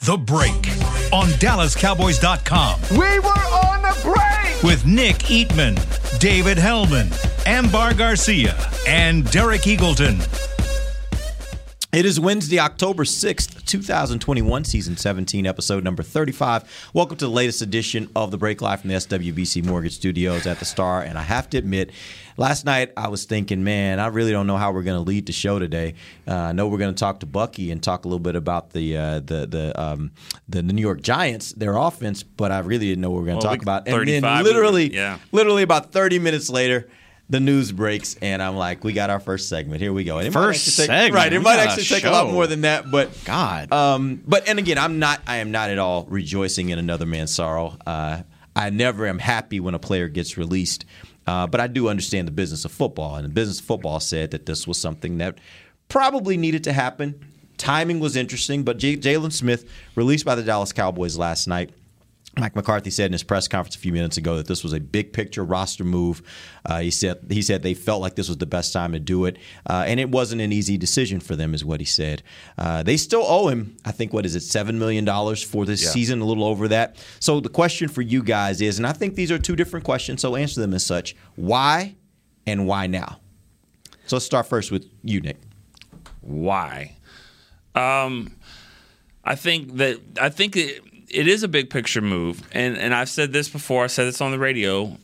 The Break on DallasCowboys.com We were on the break. with Nick Eatman, David Helman, Ambar Garcia, and Derek Eagleton. It is Wednesday, October 6th, 2021, season 17, episode number 35. Welcome to the latest edition of The Break Live from the SWBC Mortgage Studios at the Star. And I have to admit, last night I was thinking, man, I really don't know how we're going to lead the show today. Uh, I know we're going to talk to Bucky and talk a little bit about the uh, the the um, the New York Giants, their offense, but I really didn't know what we were going to Well, talk about. And then 35, literally, yeah. literally about 30 minutes later, the news breaks, and I'm like, we got our first segment. Here we go. And it First take- segment? Right. It We might got a actually take a lot more than that, but God. um, but and again, I'm not. I am not at all rejoicing in another man's sorrow. Uh, I never am happy when a player gets released, uh, but I do understand the business of football, and the business of football said that this was something that probably needed to happen. Timing was interesting, but J- Jaylon Smith released by the Dallas Cowboys last night. Mike McCarthy said in his press conference a few minutes ago that this was a big picture roster move. Uh, he said he said they felt like this was the best time to do it, uh, and it wasn't an easy decision for them, is what he said. Uh, they still owe him, I think, what is it, seven million dollars for this Yeah. season, a little over that. So the question for you guys is, and I think these are two different questions, so answer them as such: why and why now? So let's start first with you, Nick. Why? Um, I think that I think it, it is a big picture move, and and I've said this before. I said this on the radio.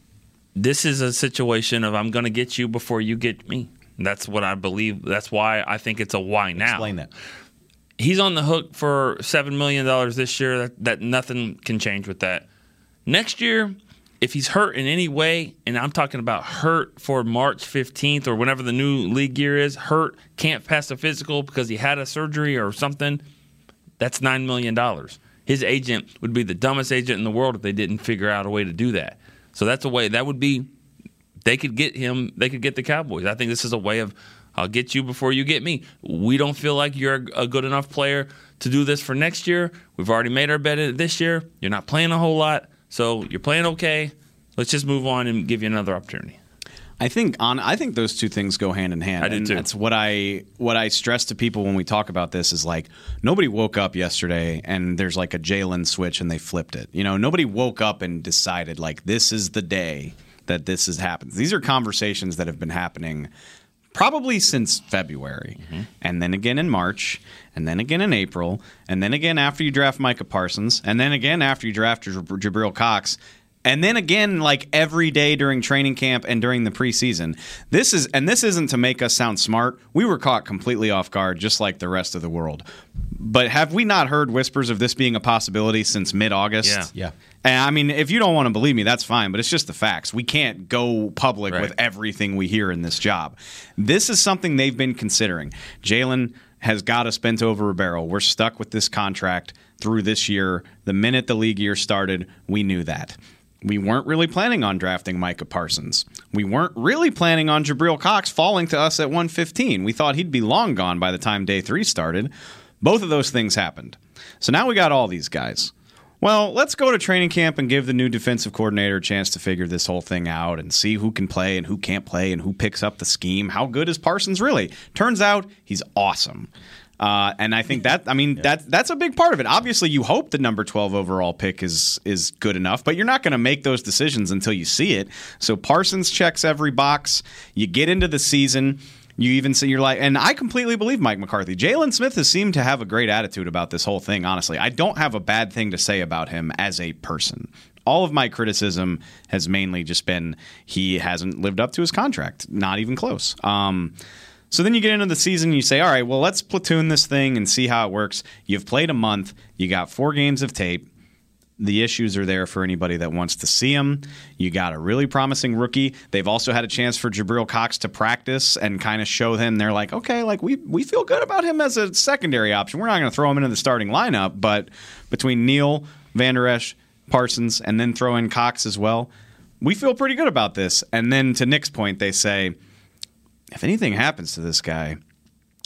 This is a situation of I'm going to get you before you get me. That's what I believe. That's why I think it's a why now. Explain that. he's on the hook for seven million dollars this year. That, that nothing can change with that. Next year, if he's hurt in any way, and I'm talking about hurt for March 15th or whenever the new league year is, hurt can't pass a physical because he had a surgery or something. That's nine million dollars. His agent would be the dumbest agent in the world if they didn't figure out a way to do that. So that's a way that would be they could get him. They could get the Cowboys. I think this is a way of I'll get you before you get me. We don't feel like you're a good enough player to do this for next year. We've already made our bet this year. You're not playing a whole lot, so you're playing okay. Let's just move on and give you another opportunity. I think on I think those two things go hand in hand. I do too. That's what I what I stress to people when we talk about this is like nobody woke up yesterday and there's like a Jaylon switch and they flipped it. You know, nobody woke up and decided like this is the day that this has happened. These are conversations that have been happening probably since February, mm-hmm. and then again in March, and then again in April, and then again after you draft Micah Parsons, and then again after you draft Jab- Jabril Cox. And then again, like every day during training camp and during the preseason, this is and this isn't to make us sound smart. We were caught completely off guard, just like the rest of the world. But have we not heard whispers of this being a possibility since mid-August? Yeah. Yeah. And I mean, if you don't want to believe me, that's fine, but it's just the facts. We can't go public Right. with everything we hear in this job. This is something they've been considering. Jaylon has got us bent over a barrel. We're stuck with this contract through this year. The minute the league year started, we knew that. We weren't really planning on drafting Micah Parsons. We weren't really planning on Jabril Cox falling to us at 115. We thought he'd be long gone by the time day three started. Both of those things happened. So now we got all these guys. Well, let's go to training camp and give the new defensive coordinator a chance to figure this whole thing out and see who can play and who can't play and who picks up the scheme. How good is Parsons really? Turns out he's awesome. Uh, and I think that I mean that that's a big part of it. Obviously, you hope the number twelve overall pick is is good enough, but you're not going to make those decisions until you see it. So Parsons checks every box. You get into the season. You even see you're like, and I completely believe Mike McCarthy. Jaylon Smith has seemed to have a great attitude about this whole thing. Honestly, I don't have a bad thing to say about him as a person. All of my criticism has mainly just been he hasn't lived up to his contract, not even close. Um, so then you get into the season and you say, all right, well, let's platoon this thing and see how it works. You've played a month, you got four games of tape. The issues are there for anybody that wants to see them. You got a really promising rookie. They've also had a chance for Jabril Cox to practice and kind of show them they're like, okay, like we we feel good about him as a secondary option. We're not going to throw him into the starting lineup, but between Neal, Van Der Esch, Parsons, and then throw in Cox as well, we feel pretty good about this. And then to Nick's point, they say, if anything happens to this guy,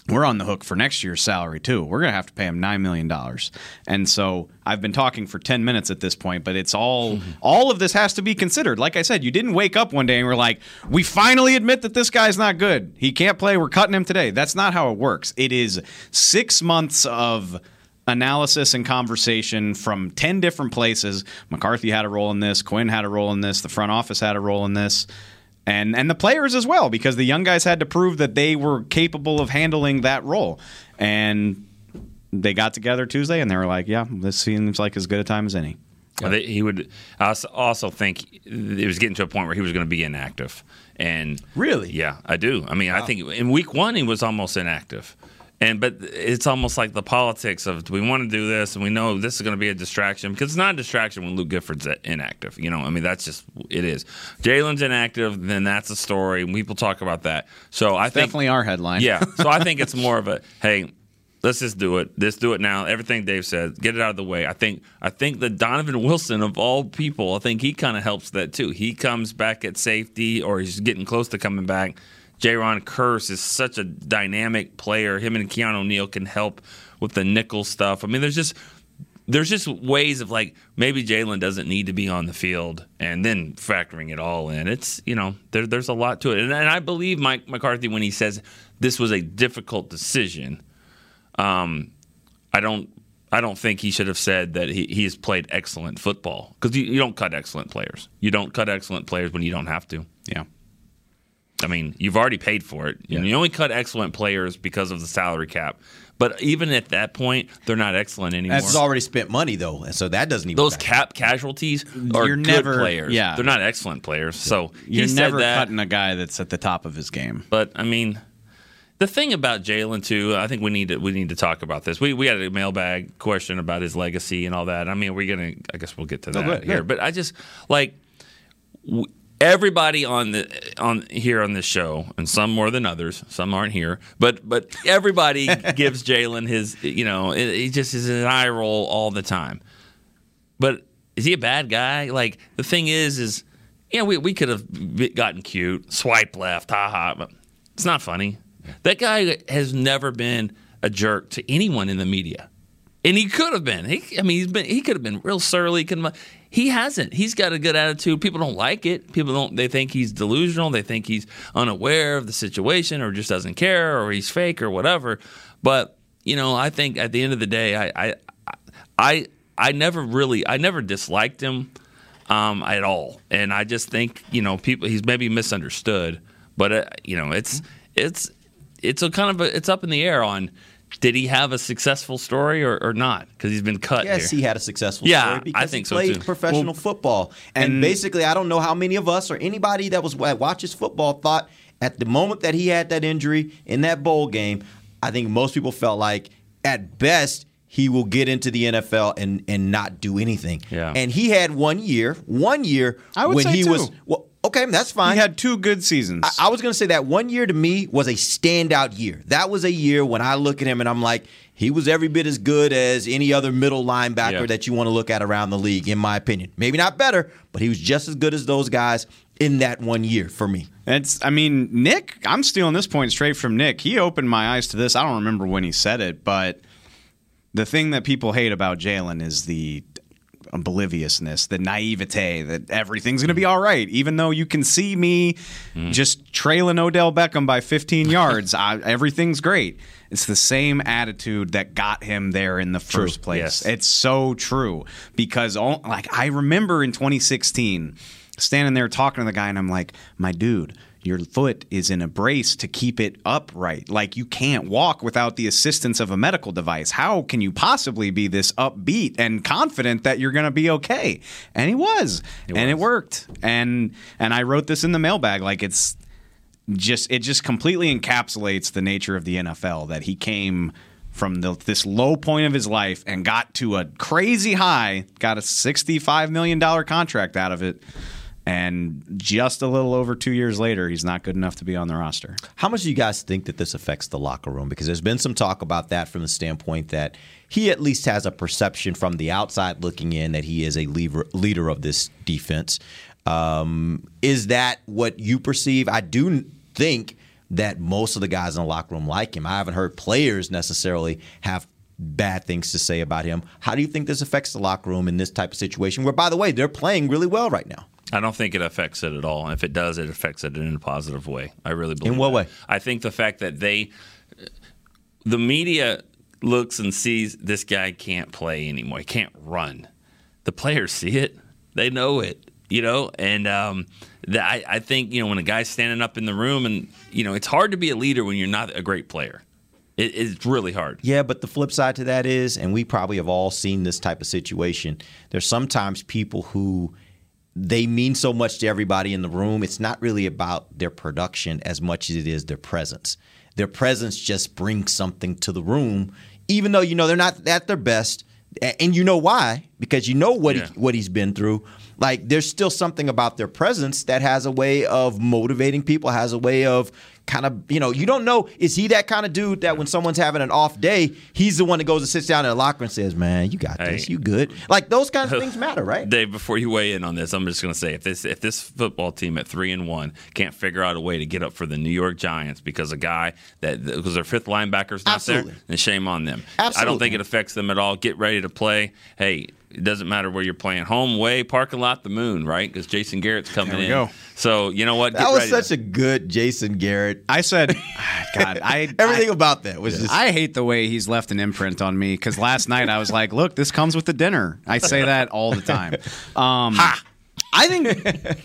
we're on the hook for next year's salary too. We're going to have to pay him nine million dollars. And so I've been talking for ten minutes at this point, but it's all all of this has to be considered. Like I said, you didn't wake up one day and we're like, we finally admit that this guy's not good. He can't play. We're cutting him today. That's not how it works. It is six months of analysis and conversation from 10 different places. McCarthy had a role in this, Quinn had a role in this, the front office had a role in this. And and the players as well because the young guys had to prove that they were capable of handling that role. And they got together Tuesday and they were like, "Yeah, this seems like as good a time as any." They- He would. I also- also think it was getting to a point where he was going to be inactive. And Really? yeah, I do. I mean, I think in week one he was almost inactive. And but it's almost like the politics of do we want to do this and we know this is going to be a distraction because it's not a distraction when Luke Gifford's inactive. You know, I mean that's just it is. Jaylon's inactive, then that's a story. and People talk about that. So I think Definitely our headline. yeah. So I think it's more of a hey, let's just do it. Let's do it now. Everything Dave said, get it out of the way. I think I think that Donovan Wilson of all people, I think he kind of helps that too. He comes back at safety or he's getting close to coming back. Jayron Kearse is such a dynamic player. Him and Keanu O'Neal can help with the nickel stuff. I mean, there's just there's just ways of like maybe Jaylon doesn't need to be on the field and then factoring it all in. It's you know there, there's a lot to it, and, and I believe Mike McCarthy when he says this was a difficult decision. Um, I don't I don't think he should have said that he, he has played excellent football because you, you don't cut excellent players. You don't cut excellent players when you don't have to. Yeah. I mean, you've already paid for it. You, you only cut excellent players because of the salary cap. But even at that point, they're not excellent anymore. That's already spent money though, and so that doesn't even. Those cap casualties are You're good never- players. yeah. they're not excellent players. So You're never that, cutting a guy that's at the top of his game. But I mean, the thing about Jaylon too, I think we need to we need to talk about this. We we had a mailbag question about his legacy and all that. I mean, we're gonna. I guess we'll get to that go ahead, here. yeah. But I just like everybody on the on here on this show, and some more than others. Some aren't here, but but everybody gives Jaylon his. You know, he just is an eye roll all the time. But is he a bad guy? Like the thing is, is yeah, we we could have gotten cute, swipe left, ha ha, but it's not funny. That guy has never been a jerk to anyone in the media, and he could have been. He, I mean, he's been he could have been real surly. Could he hasn't. He's got a good attitude. People don't like it. People don't. They think he's delusional. They think he's unaware of the situation, or just doesn't care, or he's fake, or whatever. But you know, I think at the end of the day, I I I, I never really I never disliked him um, at all, and I just think you know people he's maybe misunderstood, but uh, you know it's it's it's a kind of a, it's up in the air on did he have a successful story or, or not because he's been cut. Yes, here. he had a successful Yeah, story because I think he so, played too. professional football. And, and- basically, I don't know how many of us or anybody that was that watches football thought at the moment that he had that injury in that bowl game. I think most people felt like at best he will get into the NFL and and not do anything. Yeah. And he had one year, one year I would when say he was well. Okay, that's fine. He had two good seasons. I, I was going to say that one year to me was a standout year. That was a year when I look at him and I'm like, he was every bit as good as any other middle linebacker Yeah. that you want to look at around the league, in my opinion. Maybe not better, but he was just as good as those guys in that one year for me. It's, I mean, Nick, I'm stealing this point straight from Nick. He opened my eyes to this. I don't remember when he said it, but the thing that people hate about Jaylon is the obliviousness, the naivete that everything's going to be mm. all right, even though you can see me mm. just trailing Odell Beckham by 15 yards. I, everything's great. It's the same attitude that got him there in the first place. Yes. It's so true because, all, like, I remember in 2016 standing there talking to the guy, and I'm like, my dude, your foot is in a brace to keep it upright. Like, you can't walk without the assistance of a medical device. How can you possibly be this upbeat and confident that you're going to be okay? And he was, and it worked. And and I wrote this in the mailbag, like it's just it just completely encapsulates the nature of the NFL that he came from the, this low point of his life and got to a crazy high, got a $65 million contract out of it. And just a little over two years later, he's not good enough to be on the roster. How much do you guys think that this affects the locker room? Because there's been some talk about that from the standpoint that he at least has a perception from the outside looking in that he is a leader, of this defense. Um, is that what you perceive? I do think that most of the guys in the locker room like him. I haven't heard players necessarily have bad things to say about him. How do you think this affects the locker room in this type of situation where, by the way, they're playing really well right now? I don't think it affects it at all. If it does, it affects it in a positive way. I really believe. In what that. way? I think the fact that they, the media looks and sees this guy can't play anymore. He can't run. The players see it. They know it. You know, and um, the, I, I think you know when a guy's standing up in the room, and you know it's hard to be a leader when you're not a great player. It, it's really hard. Yeah, but the flip side to that is, and we probably have all seen this type of situation, there's sometimes people who they mean so much to everybody in the room. It's not really about their production as much as it is their presence. Their presence just brings something to the room, even though you know they're not at their best, and you know why because you know what Yeah. he, what he's been through. Like there's still something about their presence that has a way of motivating people, has a way of kind of you know you don't know is he that kind of dude that when someone's having an off day he's the one that goes and sits down in the locker and says man you got this Hey. you good like those kinds of things matter right Dave, before you weigh in on this, I'm just going to say if this if this football team at three and one can't figure out a way to get up for the New York Giants because a guy that because their fifth linebacker's not Absolutely. there, then shame on them. I don't think it affects them at all. Get ready to play. Hey, it doesn't matter where you're playing, home, way, parking lot, the moon, right? Because Jason Garrett's coming There we in. go. So you know what? that Get was ready such to- a good Jason Garrett I said, God, I everything I, about that was just I hate the way he's left an imprint on me because last night I was like, "Look, this comes with the dinner." I say that all the time. Um, I think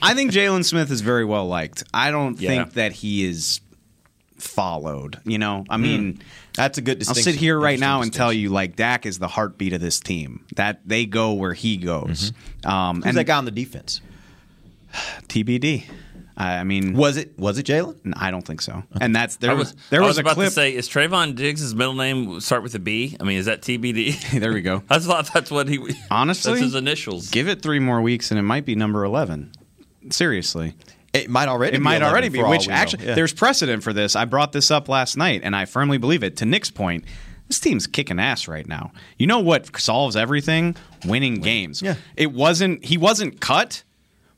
I think Jaylon Smith is very well liked. I don't Yeah. think that he is followed. You know, I mean, that's a good I'll sit here right now and tell you, like Dak is the heartbeat of this team. That they go where he goes. Um, who's and that guy on the defense TBD. I I mean, was it was it Jaylon I don't think so. And that's there I was, was, there I was, was a about clip. to say, is Trevon Diggs' middle name start with a B? I mean, is that TBD? there we go. I thought that's what he. Honestly, that's his initials. Give it three more weeks and it might be number eleven. Seriously, it might already it be might already be. Which actually, Yeah. there's precedent for this. I brought this up last night, and I firmly believe it. To Nick's point, this team's kicking ass right now. You know what solves everything? Winning games. Yeah. It wasn't. He wasn't cut.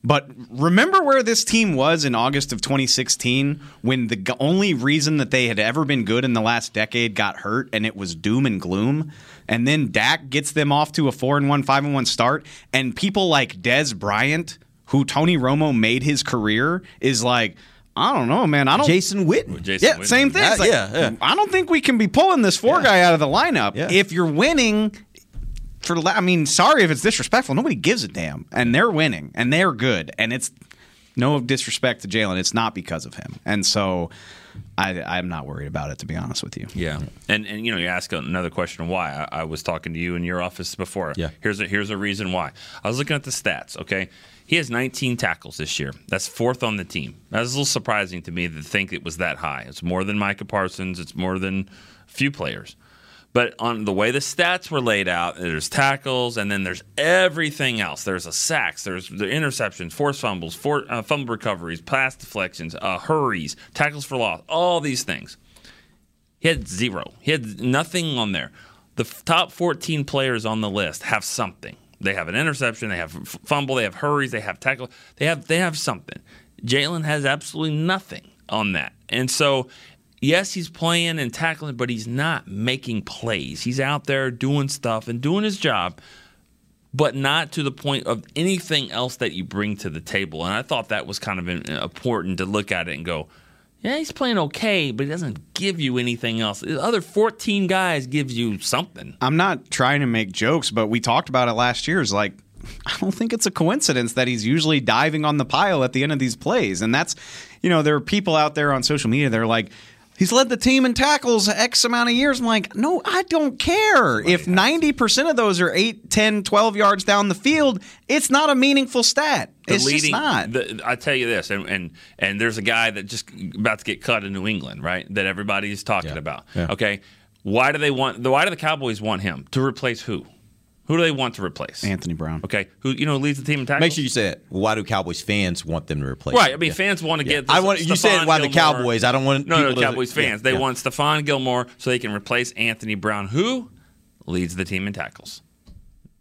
But remember where this team was in August of 2016 when the only reason that they had ever been good in the last decade got hurt and it was doom and gloom. And then Dak gets them off to a 4 and 1 5 and 1 start and people like Dez Bryant who Tony Romo made his career is like I don't know, man. I don't Jason Witten Jason yeah, Witten. same thing. It's Yeah, like, yeah, yeah. I don't think we can be pulling this four guy out of the lineup. Yeah. If you're winning, for la- I mean, sorry if it's disrespectful. Nobody gives a damn, and they're winning, and they're good, and it's no disrespect to Jaylon. It's not because of him, and so I, I'm not worried about it. To be honest with you, Yeah, and and you know you ask another question why. I, I was talking to you in your office before. Yeah. here's a here's a reason why. I was looking at the stats. Okay, he has 19 tackles this year. That's fourth on the team. That's a little surprising to me to think it was that high. It's more than Micah Parsons. It's more than a few players. But on the way the stats were laid out, there's tackles, and then there's everything else. There's a sacks, there's the interceptions, forced fumbles, uh, fumble recoveries, pass deflections, uh, hurries, tackles for loss, all these things. He had zero. He had nothing on there. The f- top 14 players on the list have something. They have an interception, they have fumble, they have hurries, they have tackle, they have they have something. Jaylon has absolutely nothing on that. And so yes, he's playing and tackling, but he's not making plays. He's out there doing stuff and doing his job, but not to the point of anything else that you bring to the table. And I thought that was kind of important to look at it and go, yeah, he's playing okay, but he doesn't give you anything else. The other 14 guys gives you something. I'm not trying to make jokes, but we talked about it last year. Is like. I don't think it's a coincidence that he's usually diving on the pile at the end of these plays. And that's, you know, there are people out there on social media, they're like, he's led the team in tackles X amount of years. I'm like, no, I don't care. if 90% of those are 8, 10, 12 yards down the field, it's not a meaningful stat. The it's just not. the- I tell you this, and, and and there's a guy that just about to get cut in New England, right? That everybody's talking about. Okay, why do they want? Why do the Cowboys want him to replace who? Who do they want to replace? Anthony Brown. Okay, who you know leads the team in tackles? Make sure you say it. Why do Cowboys fans want them to replace? Right. I mean, Yeah. fans want to get. I want- you said Stephon why the Cowboys. I don't want No, no, people to- Cowboys yeah, fans. They yeah. want Stephon Gilmore so they can replace Anthony Brown, who leads the team in tackles.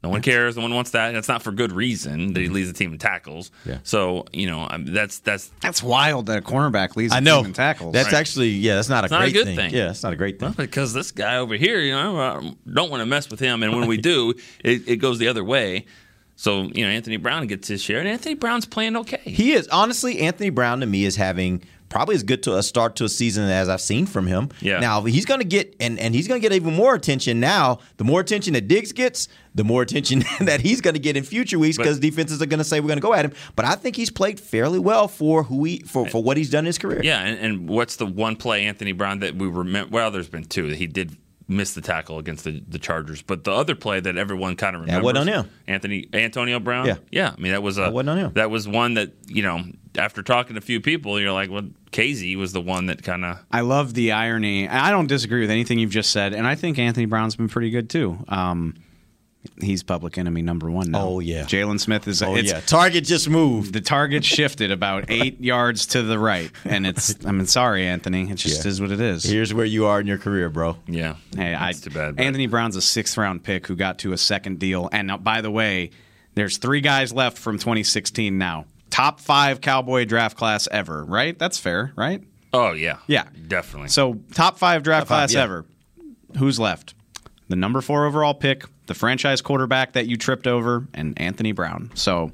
No one cares. No one wants that. That's not for good reason that he leads the team in tackles. Yeah. So you know um, that's that's That's wild that a cornerback leads I the know team in tackles. That's actually yeah. That's not a not a good thing. thing. Yeah, that's not a great thing. because this guy over here, you know, uh, don't want to mess with him. And when we do, it, it goes the other way. So you know, Anthony Brown gets his share, and Anthony Brown's playing okay. He is honestly Anthony Brown to me is having probably as good to a start to a season as I've seen from him. Yeah. Now he's going to get and and he's going to get even more attention now. The more attention that Diggs gets, the more attention that he's going to get in future weeks because defenses are going to say we're going to go at him. But I think he's played fairly well for who he for, for what he's done in his career. Yeah, and, and what's the one play Anthony Brown that we remember? Well, there's been two that he did miss the tackle against the, the Chargers, but the other play that everyone kind of That remembers, wasn't on him. Anthony Antonio Brown. Yeah. yeah. I mean that was a That wasn't on him. that was one that you know after talking to a few people, you're like, well, Casey was the one that kind of I love the irony. I don't disagree with anything you've just said, and I think Anthony Brown's been pretty good too. Um, he's public enemy number one now. Oh, yeah. Jaylon Smith is. Oh it's, yeah. Target just moved. The target shifted about eight yards to the right, and it's. I mean, sorry, Anthony. It just Yeah. is what it is. Here's where you are in your career, bro. yeah. Hey, I, too bad. but- Anthony Brown's a sixth round pick who got to a second deal. And now, by the way, there's three guys left from 2016 now. Top five Cowboy draft class ever, right? That's fair, right? Oh yeah, Yeah. definitely. So, top five draft Top five, class yeah. ever. Who's left? The number four overall pick, the franchise quarterback that you tripped over, and Anthony Brown. So,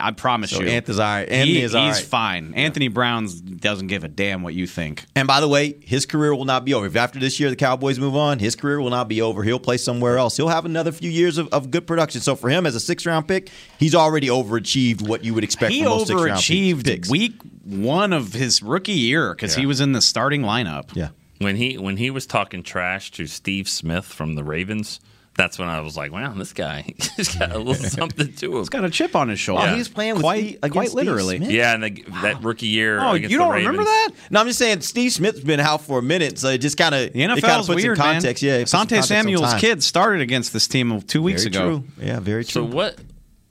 I promise So you, Anthony's all right. Anthony he- is all he's right. fine. Anthony Brown doesn't give a damn what you think. And by the way, his career will not be over. If after this year the Cowboys move on, his career will not be over. He'll play somewhere else. He'll have another few years of, of good production. So for him as a six round pick, he's already overachieved what you would expect He from most overachieved picks. week one of his rookie year because he was in the starting lineup. Yeah. when he when he was talking trash to Steve Smith from the Ravens, that's when I was like, wow, this guy he's got a little something to him. He's got a chip on his shoulder. Oh, Yeah. he was playing with quite, Steve, against quite Steve literally. Smith? Yeah, and the, that rookie year. Oh, against you the don't remember Ravens. that? No, I'm just saying Steve Smith's been out for a minute, so it just kind of The it kind NFL's of puts weird, in context. man. Yeah, it puts in Sante context on Samuel's time. kid started against this team two weeks Very ago. true. Yeah, very true. So true. what?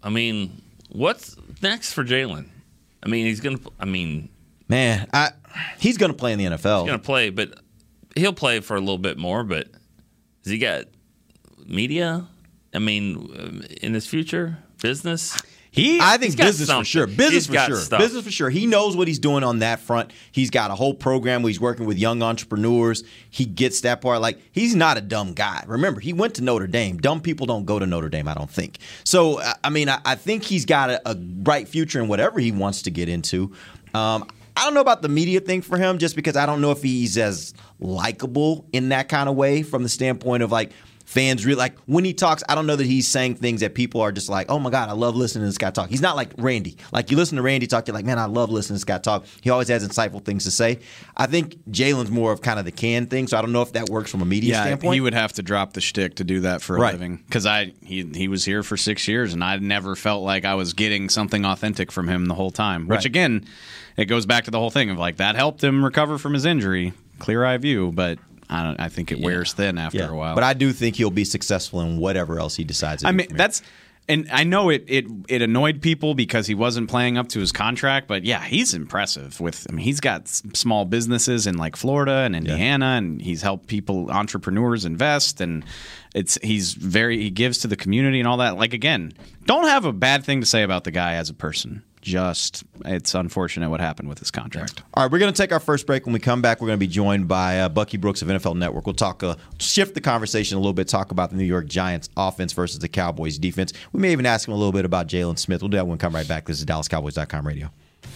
I mean, what's next for Jaylon? I mean, he's gonna. I mean, Man, I, he's going to play in the NFL. he's gonna play, but he'll play for a little bit more. But has he got media? I mean, in his future, business. He, I think He's got business for sure. Business He's for sure. stuff. Business for sure. He knows what he's doing on that front. He's got a whole program where he's working with young entrepreneurs. He gets that part. Like he's not a dumb guy. Remember, he went to Notre Dame. Dumb people don't go to Notre Dame. I don't think. So I- I mean, I, I think he's got a, a bright future in whatever he wants to get into. Um, I don't know about the media thing for him, just because I don't know if he's as likable in that kind of way from the standpoint of like fans really like when he talks i don't know that he's saying things that people are just like oh my god i love listening to this guy talk he's not like randy like you listen to randy talk you're like man i love listening to this guy talk he always has insightful things to say i think jaylon's more of kind of the can thing so i don't know if that works from a media yeah, standpoint he would have to drop the shtick to do that for a Right. living. Because I he he was here for six years, and I never felt like I was getting something authentic from him the whole time. Which Right. again, it goes back to the whole thing of like that helped him recover from his injury, clear eye view. But I don't, I think it wears thin after yeah a while. but i do think he'll be successful in whatever else he decides to do. I mean, that's and I know it it it annoyed people because he wasn't playing up to his contract, but yeah, he's impressive. With I mean, he's got small businesses in like Florida and Indiana, and he's helped people entrepreneurs invest, and it's he's very he gives to the community and all that. Like again, don't have a bad thing to say about the guy as a person. Just it's unfortunate what happened with his contract. All right, we're going to take our first break. When we come back, we're going to be joined by uh, Bucky Brooks of NFL Network. We'll talk, uh, shift the conversation a little bit, talk about the New York Giants offense versus the Cowboys defense. We may even ask him a little bit about Jaylon Smith. We'll do that when we come right back. This is DallasCowboys.com radio.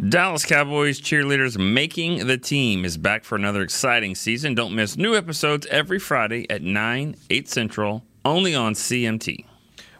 Dallas Cowboys cheerleaders making the team is back for another exciting season. Don't miss new episodes every Friday at 9, 8 Central, only on CMT.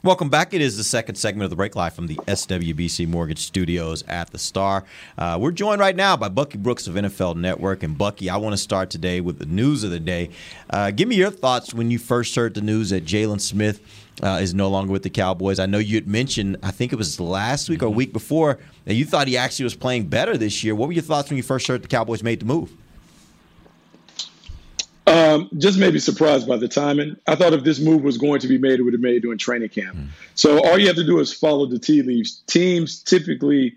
Welcome back. It is the second segment of the break live from the SWBC Mortgage Studios at the Star. Uh, we're joined right now by Bucky Brooks of NFL Network. And Bucky, I want to start today with the news of the day. Uh, give me your thoughts when you first heard the news that Jaylon Smith uh, is no longer with the Cowboys. I know you had mentioned, I think it was last week or week before, that you thought he actually was playing better this year. What were your thoughts when you first heard the Cowboys made the move? Um, just maybe surprised by the timing. I thought if this move was going to be made, it would have made during training camp. Mm. So all you have to do is follow the tea leaves. Teams typically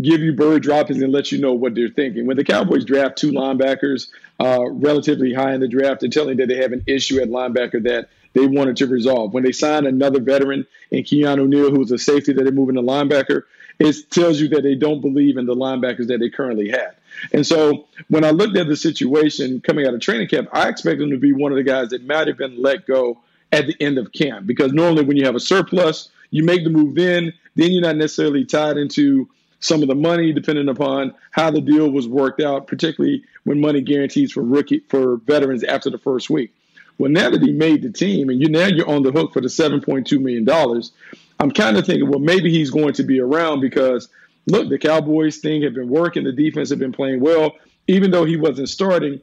give you bird droppings and let you know what they're thinking. When the Cowboys draft two linebackers uh, relatively high in the draft, they're telling that they have an issue at linebacker that they wanted to resolve. When they sign another veteran in Keanu Neal, was a safety that they're moving to linebacker, it tells you that they don't believe in the linebackers that they currently had. And so when I looked at the situation coming out of training camp, I expected him to be one of the guys that might have been let go at the end of camp because normally when you have a surplus, you make the move then, then you're not necessarily tied into some of the money depending upon how the deal was worked out, particularly when money guarantees for rookie for veterans after the first week. Well, now that he made the team and you now you're on the hook for the seven point two million dollars, I'm kind of thinking, well, maybe he's going to be around because look, the Cowboys thing had been working. The defense had been playing well. Even though he wasn't starting,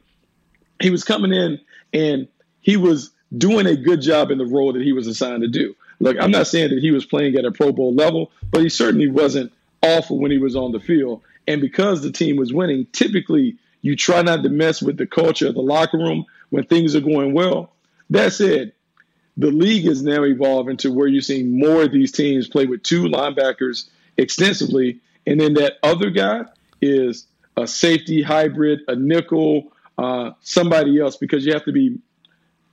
he was coming in and he was doing a good job in the role that he was assigned to do. Look, I'm not saying that he was playing at a Pro Bowl level, but he certainly wasn't awful when he was on the field. And because the team was winning, typically you try not to mess with the culture of the locker room when things are going well. That said, the league is now evolving to where you're seeing more of these teams play with two linebackers extensively and then that other guy is a safety hybrid, a nickel, uh, somebody else, because you have to be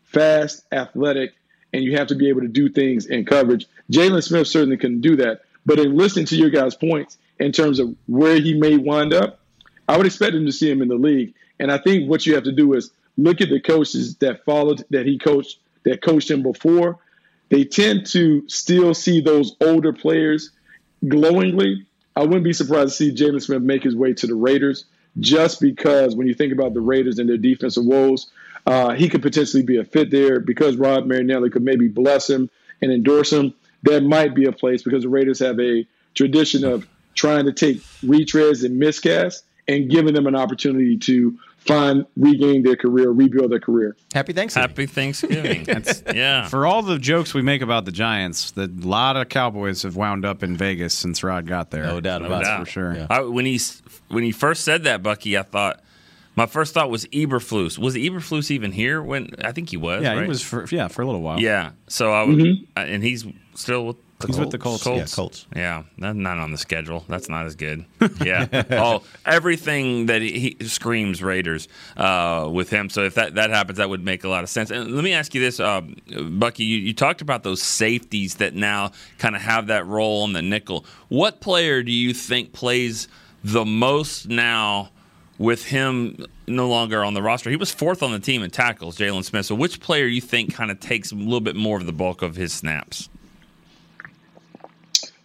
fast, athletic, and you have to be able to do things in coverage. Jaylon Smith certainly couldn't do that. But in listening to your guys' points in terms of where he may wind up, I would expect him to see him in the league. And I think what you have to do is look at the coaches that followed that he coached that coached him before. They tend to still see those older players glowingly I wouldn't be surprised to see Jaylon Smith make his way to the Raiders just because when you think about the Raiders and their defensive woes, uh, he could potentially be a fit there because Rod Marinelli could maybe bless him and endorse him. That might be a place because the Raiders have a tradition of trying to take retreads and miscasts and giving them an opportunity to find regain their career, rebuild their career. Happy Thanksgiving. Happy Thanksgiving. yeah. For all the jokes we make about the Giants, the lot of Cowboys have wound up in Vegas since Rod got there. No doubt about it. For sure. Yeah. I, when he when he first said that, Bucky, I thought my first thought was Eberflus. Was Eberflus even here when I think he was? Yeah, right? he was for yeah for a little while. Yeah. So I would, mm-hmm. and he's still with the He's Colts? with the Colts. Colts. Yeah, Colts. Yeah, that's not on the schedule. That's not as good. Yeah. oh, everything that he, he screams Raiders uh, with him. So if that, that happens, that would make a lot of sense. And let me ask you this, uh, Bucky. You, you talked about those safeties that now kind of have that role on the nickel. What player do you think plays the most now? With him no longer on the roster, he was fourth on the team in tackles, Jaylon Smith. So, which player you think kind of takes a little bit more of the bulk of his snaps?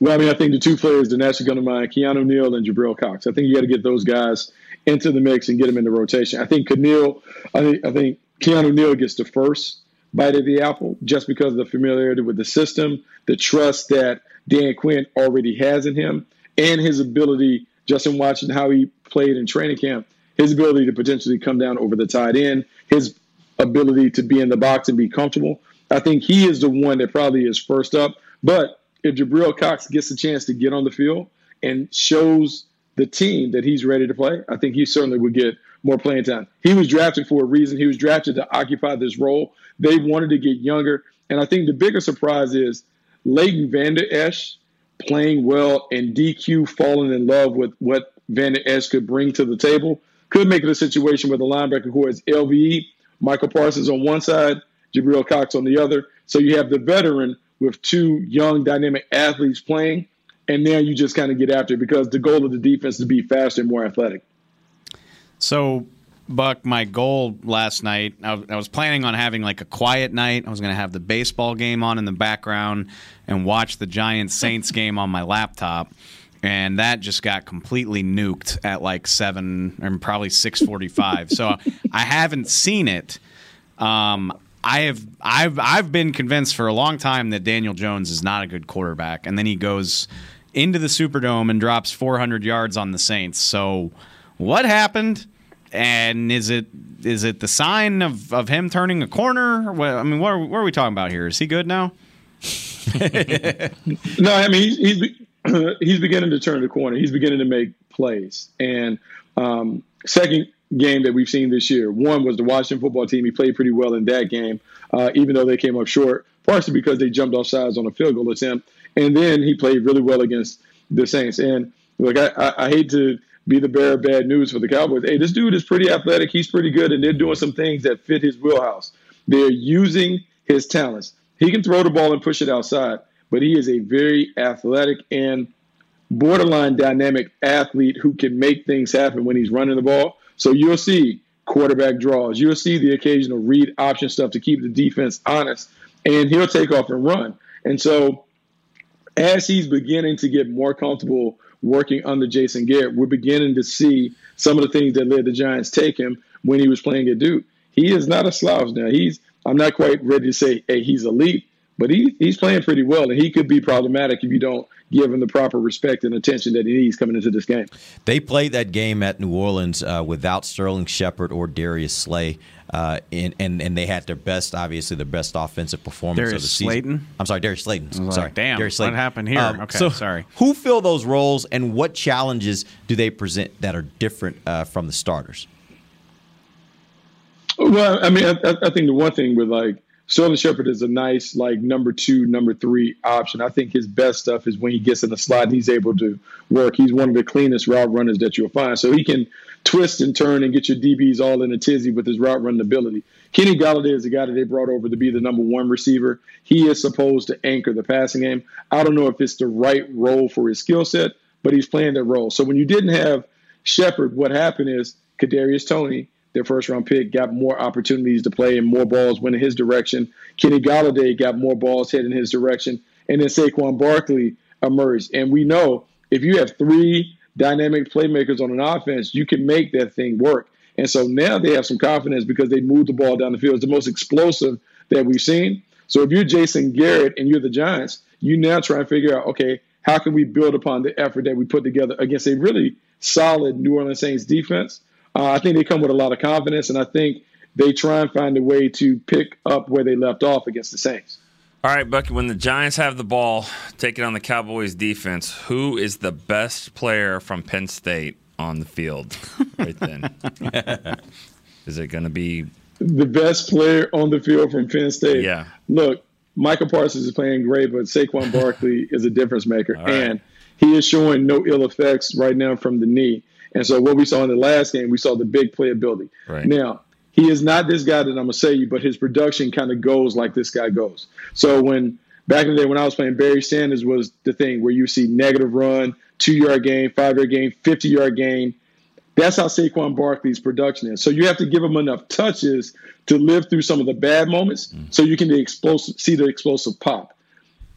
Well, I mean, I think the two players that naturally come to mind, Keanu Neal and Jabril Cox. I think you got to get those guys into the mix and get them in the rotation. I think Keneal, I think, I think Keanu Neal gets the first bite of the apple just because of the familiarity with the system, the trust that Dan Quinn already has in him, and his ability, just in watching how he played in training camp, his ability to potentially come down over the tight end, his ability to be in the box and be comfortable. I think he is the one that probably is first up. But if Jabril Cox gets a chance to get on the field and shows the team that he's ready to play, I think he certainly would get more playing time. He was drafted for a reason. He was drafted to occupy this role. They wanted to get younger. And I think the bigger surprise is Leighton Vander Esch playing well and DQ falling in love with what Vander Esch could bring to the table could make it a situation where the linebacker who is LVE, Michael Parsons on one side, Jabril Cox on the other. So you have the veteran with two young, dynamic athletes playing, and now you just kind of get after it because the goal of the defense is to be faster and more athletic. So, Buck, my goal last night, I, I was planning on having like a quiet night. I was going to have the baseball game on in the background and watch the Giants Saints game on my laptop. And that just got completely nuked at like seven and probably six forty-five. so I haven't seen it. Um, I have I've I've been convinced for a long time that Daniel Jones is not a good quarterback, and then he goes into the Superdome and drops 400 yards on the Saints. So, what happened? And is it is it the sign of, of him turning a corner? I mean, what are, what are we talking about here? Is he good now? no, I mean he's he's, he's beginning to turn the corner. He's beginning to make plays. And um, second game that we've seen this year, one was the Washington football team. He played pretty well in that game, uh, even though they came up short, partially because they jumped off sides on a field goal attempt. And then he played really well against the Saints. And look, I, I, I hate to be the bearer of bad news for the Cowboys. Hey, this dude is pretty athletic. He's pretty good, and they're doing some things that fit his wheelhouse. They're using his talents. He can throw the ball and push it outside, but he is a very athletic and borderline dynamic athlete who can make things happen when he's running the ball. So you'll see quarterback draws. You'll see the occasional read option stuff to keep the defense honest, and he'll take off and run. And so as he's beginning to get more comfortable working under Jason Garrett, we're beginning to see some of the things that led the Giants take him when he was playing at Duke. He is not a slouch now. He's I'm not quite ready to say, hey, he's elite, but he, he's playing pretty well, and he could be problematic if you don't give him the proper respect and attention that he needs coming into this game. They played that game at New Orleans uh, without Sterling Shepard or Darius Slay. Uh, and, and and they had their best, obviously, their best offensive performance Darius of the season. Slayton? I'm sorry, Darius Slayton. like, sorry, damn, Darius what happened here? Um, Okay, so sorry. Who fill those roles, and what challenges do they present that are different uh, from the starters? Well, I mean, I, I think the one thing with like Sterling Shepard is a nice like number two, number three option. I think his best stuff is when he gets in the slot and he's able to work. He's one of the cleanest route runners that you'll find. So he can twist and turn and get your DBs all in a tizzy with his route running ability. Kenny Golladay is the guy that they brought over to be the number one receiver. He is supposed to anchor the passing game. I don't know if it's the right role for his skill set, but he's playing that role. So when you didn't have Shepard, what happened is Kadarius Toney their first round pick, got more opportunities to play and more balls went in his direction. Kenny Golladay got more balls hit in his direction. And then Saquon Barkley emerged. And we know if you have three dynamic playmakers on an offense, you can make that thing work. And so now they have some confidence because they moved the ball down the field. It's the most explosive that we've seen. So if you're Jason Garrett and you're the Giants, you now try and figure out, okay, how can we build upon the effort that we put together against a really solid New Orleans Saints defense? Uh, I think they come with a lot of confidence, and I think they try and find a way to pick up where they left off against the Saints. All right, Bucky, when the Giants have the ball, taking on the Cowboys defense, who is the best player from Penn State on the field right then? is it going to be the best player on the field from Penn State? Yeah. Look, Michael Parsons is playing great, but Saquon Barkley is a difference maker. right. And he is showing no ill effects right now from the knee. And so what we saw in the last game, we saw the big playability. Right. Now, he is not this guy that I'm gonna say you, but his production kind of goes like this guy goes. So when back in the day when I was playing, Barry Sanders was the thing where you see negative run, two yard gain, five yard gain, 50 yard gain. That's how Saquon Barkley's production is. So you have to give him enough touches to live through some of the bad moments, mm. so you can the explosive, see the explosive pop.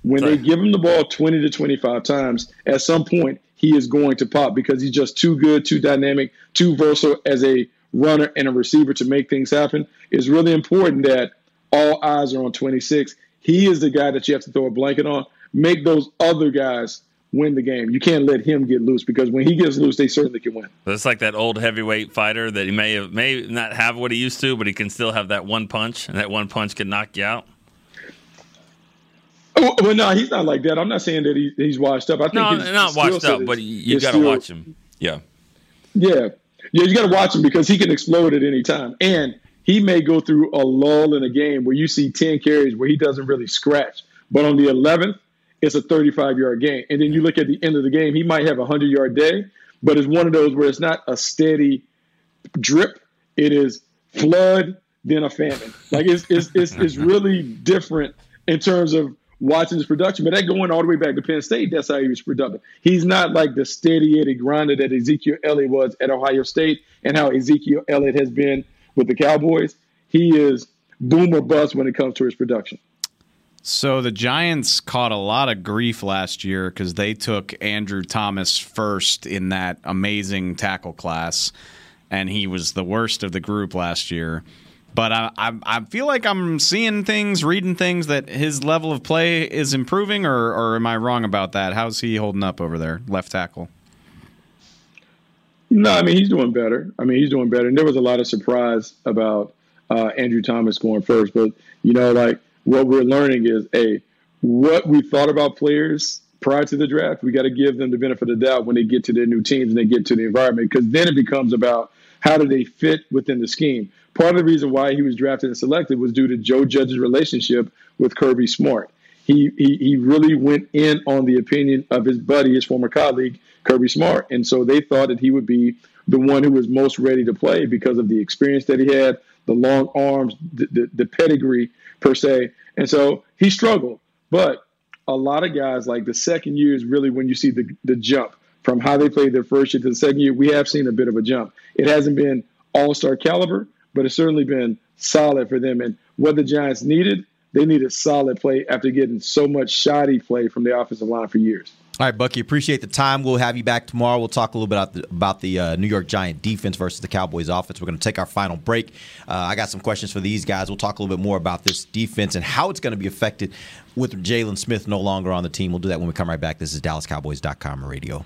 When they give him the ball 20 to 25 times, at some point he is going to pop because he's just too good, too dynamic, too versatile as a runner and a receiver to make things happen, it's really important that all eyes are on 26. He is the guy that you have to throw a blanket on. Make those other guys win the game. You can't let him get loose because when he gets loose, they certainly can win. It's like that old heavyweight fighter that he may have, may not have what he used to, but he can still have that one punch, and that one punch can knock you out. Oh, well, no, he's not like that. I'm not saying that he, he's washed up. I think no, his, not his washed up, but you got to watch him. Yeah. Yeah, yeah, you got to watch him because he can explode at any time, and he may go through a lull in a game where you see ten carries where he doesn't really scratch, but on the eleventh, it's a thirty-five yard game, and then you look at the end of the game, he might have a hundred yard day, but it's one of those where it's not a steady drip; it is flood then a famine. Like it's it's it's, it's really different in terms of watching his production. But that going all the way back to Penn State, that's how he was productive. He's not like the steady Eddie grinder that Ezekiel Elliott was at Ohio State and how Ezekiel Elliott has been with the Cowboys. He is boom or bust when it comes to his production. So the Giants caught a lot of grief last year because they took Andrew Thomas first in that amazing tackle class, and he was the worst of the group last year. But I, I, I feel like I'm seeing things, reading things that his level of play is improving, or, or am I wrong about that? How's he holding up over there, left tackle? No, I mean he's doing better. I mean he's doing better, and there was a lot of surprise about uh, Andrew Thomas going first. But you know, like what we're learning is, a what we thought about players prior to the draft, we got to give them the benefit of the doubt when they get to their new teams and they get to the environment, because then it becomes about how do they fit within the scheme. Part of the reason why he was drafted and selected was due to Joe Judge's relationship with Kirby Smart. He, he he really went in on the opinion of his buddy, his former colleague, Kirby Smart. And so they thought that he would be the one who was most ready to play because of the experience that he had, the long arms, the, the, the pedigree per se. And so he struggled. But a lot of guys, like the second year is really when you see the, the jump from how they played their first year to the second year. We have seen a bit of a jump. It hasn't been all star caliber, but it's certainly been solid for them. And what the Giants needed, they needed solid play after getting so much shoddy play from the offensive line for years. All right, Bucky, appreciate the time. We'll have you back tomorrow. We'll talk a little bit about the, about the uh, New York Giant defense versus the Cowboys offense. We're going to take our final break. Uh, I got some questions for these guys. We'll talk a little bit more about this defense and how it's going to be affected with Jaylon Smith no longer on the team. We'll do that when we come right back. This is DallasCowboys.com radio.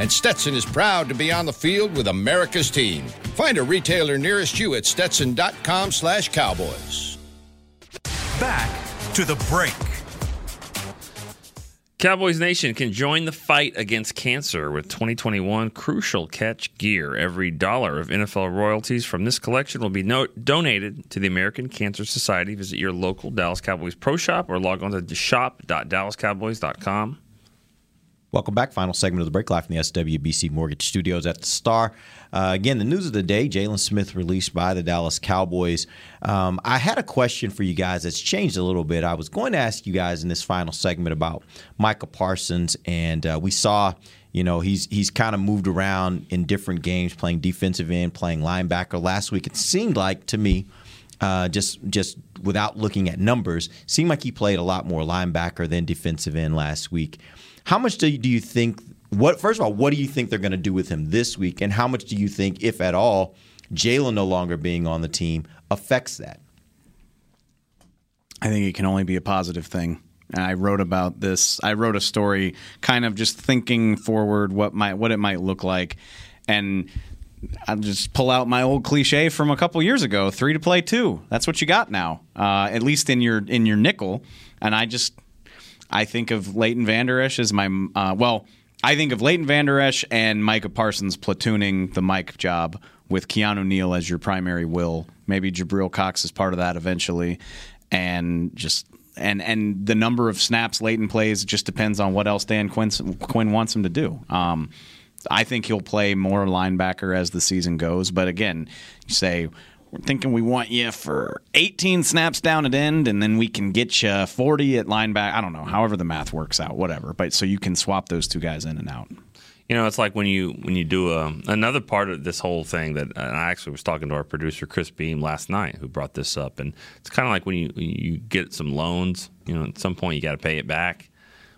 and Stetson is proud to be on the field with America's team. Find a retailer nearest you at stetson.com slash cowboys. Back to the break. Cowboys Nation can join the fight against cancer with 2021 Crucial Catch gear. Every dollar of NFL royalties from this collection will be no- donated to the American Cancer Society. Visit your local Dallas Cowboys pro shop or log on to shop.dallascowboys.com. Welcome back. Final segment of the break live from the SWBC Mortgage Studios at the Star. Uh, again, the news of the day Jaylon Smith released by the Dallas Cowboys. Um, I had a question for you guys that's changed a little bit. I was going to ask you guys in this final segment about Micah Parsons, and uh, we saw. You know, he's he's kind of moved around in different games, playing defensive end, playing linebacker. Last week, it seemed like to me, uh, just just without looking at numbers, seemed like he played a lot more linebacker than defensive end last week. How much do you, do you think? What first of all, what do you think they're going to do with him this week, and how much do you think, if at all, Jaylon no longer being on the team affects that? I think it can only be a positive thing. I wrote about this. I wrote a story, kind of just thinking forward what might what it might look like, and I'll just pull out my old cliche from a couple years ago: three to play two. That's what you got now, uh, at least in your in your nickel. And I just I think of Leighton Vander Esch as my uh, well. I think of Leighton Vander Esch and Micah Parsons platooning the Mike job with Keanu Neal as your primary will. Maybe Jabril Cox is part of that eventually, and just and and the number of snaps Leighton plays just depends on what else Dan Quinn, Quinn wants him to do. Um, I think he'll play more linebacker as the season goes, but again, you say we're thinking we want you for 18 snaps down at end, and then we can get you 40 at linebacker. I don't know, however the math works out, whatever. But so you can swap those two guys in and out. You know, it's like when you when you do a, another part of this whole thing that I actually was talking to our producer Chris Beam last night who brought this up, and it's kind of like when you you get some loans. You know, at some point you got to pay it back.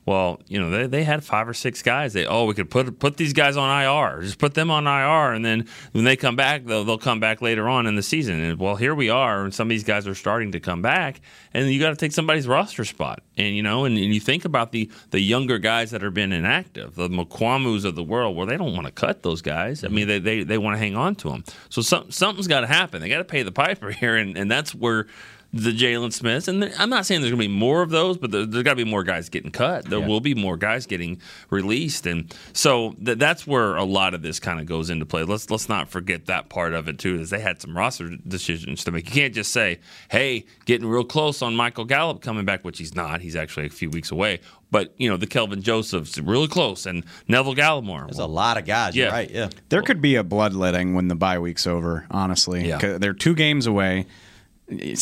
Well, you know, they, they had five or six guys. They oh, we could put put these guys on IR. Just put them on IR, and then when they come back, they'll they'll come back later on in the season. And well, here we are, and some of these guys are starting to come back, and you got to take somebody's roster spot. And you know, and, and, you think about the the younger guys that have been inactive, the Mukuamus of the world, where they don't want to cut those guys. I mean, they they, they want to hang on to them. So some, something's got to happen. They got to pay the piper here, and, and that's where the Jaylon Smiths, and I'm not saying there's going to be more of those, but there, has got to be more guys getting cut. There yeah. will be more guys getting released, and so th- that's where a lot of this kind of goes into play. Let's let's not forget that part of it too. Is they had some roster decisions to make. You can't just say, "Hey, getting real close on Michael Gallup coming back," which he's not. He's actually a few weeks away. But you know the Kelvin Josephs really close, and Neville Gallimore. There's well, a lot of guys. Yeah, right. Yeah, there could be a bloodletting when the bye week's over. Honestly, yeah. they're two games away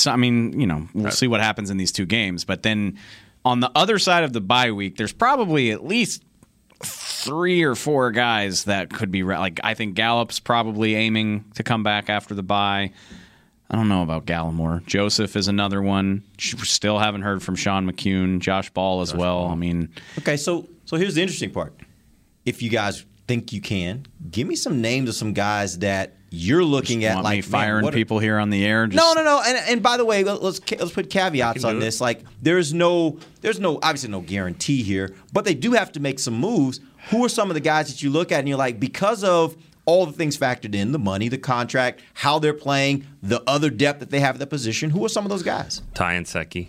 I mean, you know, we'll right. see what happens in these two games. But then on the other side of the bye week, there's probably at least three or four guys that could be like. I think Gallup's probably aiming to come back after the bye. I don't know about Gallimore. Joseph is another one. Still haven't heard from Sean McKeon, Josh Ball as Josh well. Ball. I mean, okay, so so here's the interesting part. If you guys think you can, give me some names of some guys that you're looking at like firing man, people here on the air. Just... No, no, no. And, and by the way, let's let's put caveats on this. Like, there's no, there's no, obviously no guarantee here, but they do have to make some moves. Who are some of the guys that you look at and you're like, because of all the things factored in, the money, the contract, how they're playing, the other depth that they have at the position. Who are some of those guys? Ty Nsekhe.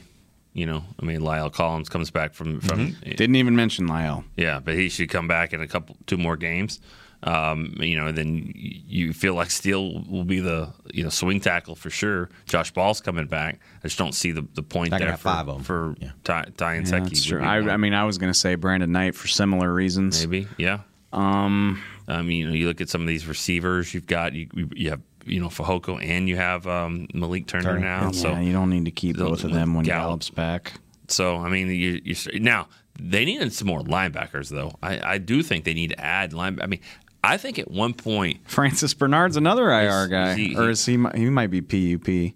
You know, I mean, La'el Collins comes back from from. Mm-hmm. Didn't even mention La'el. Yeah, but he should come back in a couple, two more games. Um, you know, then you feel like Steele will be the you know swing tackle for sure. Josh Ball's coming back. I just don't see the, the point there for, five of for yeah. Ty, Ty and yeah, That's true. I, I, mean, I was going to say Brandon Knight for similar reasons. Maybe, yeah. Um, I mean, you know, you look at some of these receivers. You've got you, you have you know Fehoko and you have um, Malik Turner, Turner now. Yeah, so you don't need to keep both of them when Gallup. Gallup's back. So I mean, you, you now they needed some more linebackers, though. I, I do think they need to add line. I mean, I think at one point Francis Bernard's another IR guy, is he, or is he? He might be PUP.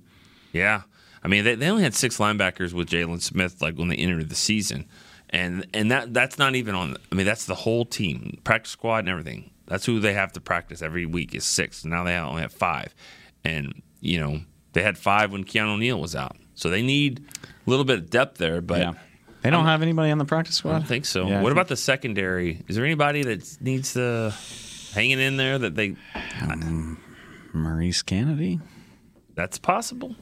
Yeah, I mean they, they only had six linebackers with Jaylon Smith like when they entered the season, and and that that's not even on. I mean that's the whole team, practice squad and everything. That's who they have to practice every week is six. Now they only have five, and you know they had five when Keanu Neal was out, so they need a little bit of depth there, but. Yeah. They don't I'm, have anybody on the practice squad. I don't think so. Yeah, what about the secondary? Is there anybody that needs to hanging in there that they. Um, Maurice Canady. That's possible.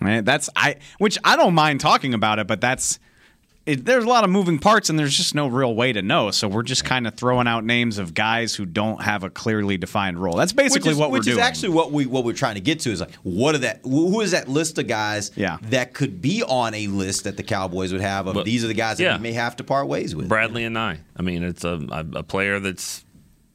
that's I, which I don't mind talking about it, but that's it, there's a lot of moving parts, and there's just no real way to know. So we're just kind of throwing out names of guys who don't have a clearly defined role. That's basically is, what we're doing. Which is actually what we what we're trying to get to is like what are that who is that list of guys Yeah. that could be on a list that the Cowboys would have of But- these are the guys that yeah. we may have to part ways with. Bradley and I. I mean, it's a, a, a player that's,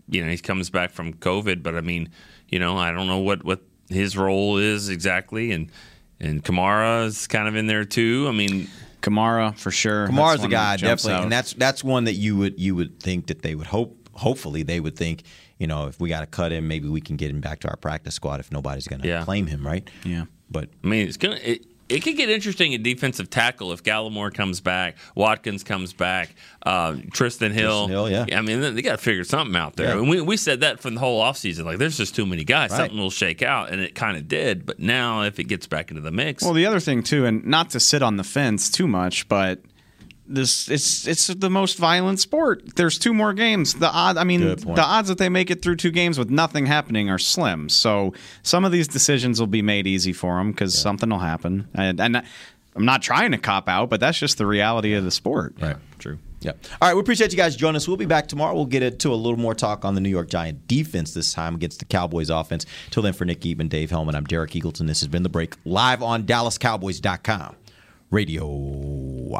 you know, he comes back from COVID, but I mean, you know, I don't know what, what his role is exactly. And, and Kamara is kind of in there too. I mean, Kamara for sure. Kamara's That's the guy definitely, out. and that's that's one that you would you would think that they would hope. Hopefully, they would think you know if we got to cut him, maybe we can get him back to our practice squad if nobody's going to Yeah. claim him, right? Yeah. But I mean, it's gonna. It, it could get interesting at defensive tackle if Gallimore comes back, Watkins comes back, uh, Trysten Hill. Trysten Hill, yeah. I mean, they got to figure something out there. Yeah. And we, we said that from the whole offseason. Like, there's just too many guys. Right. Something will shake out, and it kind of did. But now, if it gets back into the mix, Well, the other thing too, and not to sit on the fence too much, but this it's it's the most violent sport. There's two more games. The odd, I mean, the odds that they make it through two games with nothing happening are slim. So some of these decisions will be made easy for them because something will happen. And, and I'm not trying to cop out, but that's just the reality of the sport. Right. True. Yeah. All right. We appreciate you guys joining us. We'll be back tomorrow. We'll get into a little more talk on the New York Giant defense this time against the Cowboys offense. Till then, for Nick Eatman, Dave Helman, I'm Derek Eagleton. This has been The Break live on DallasCowboys.com. Radio.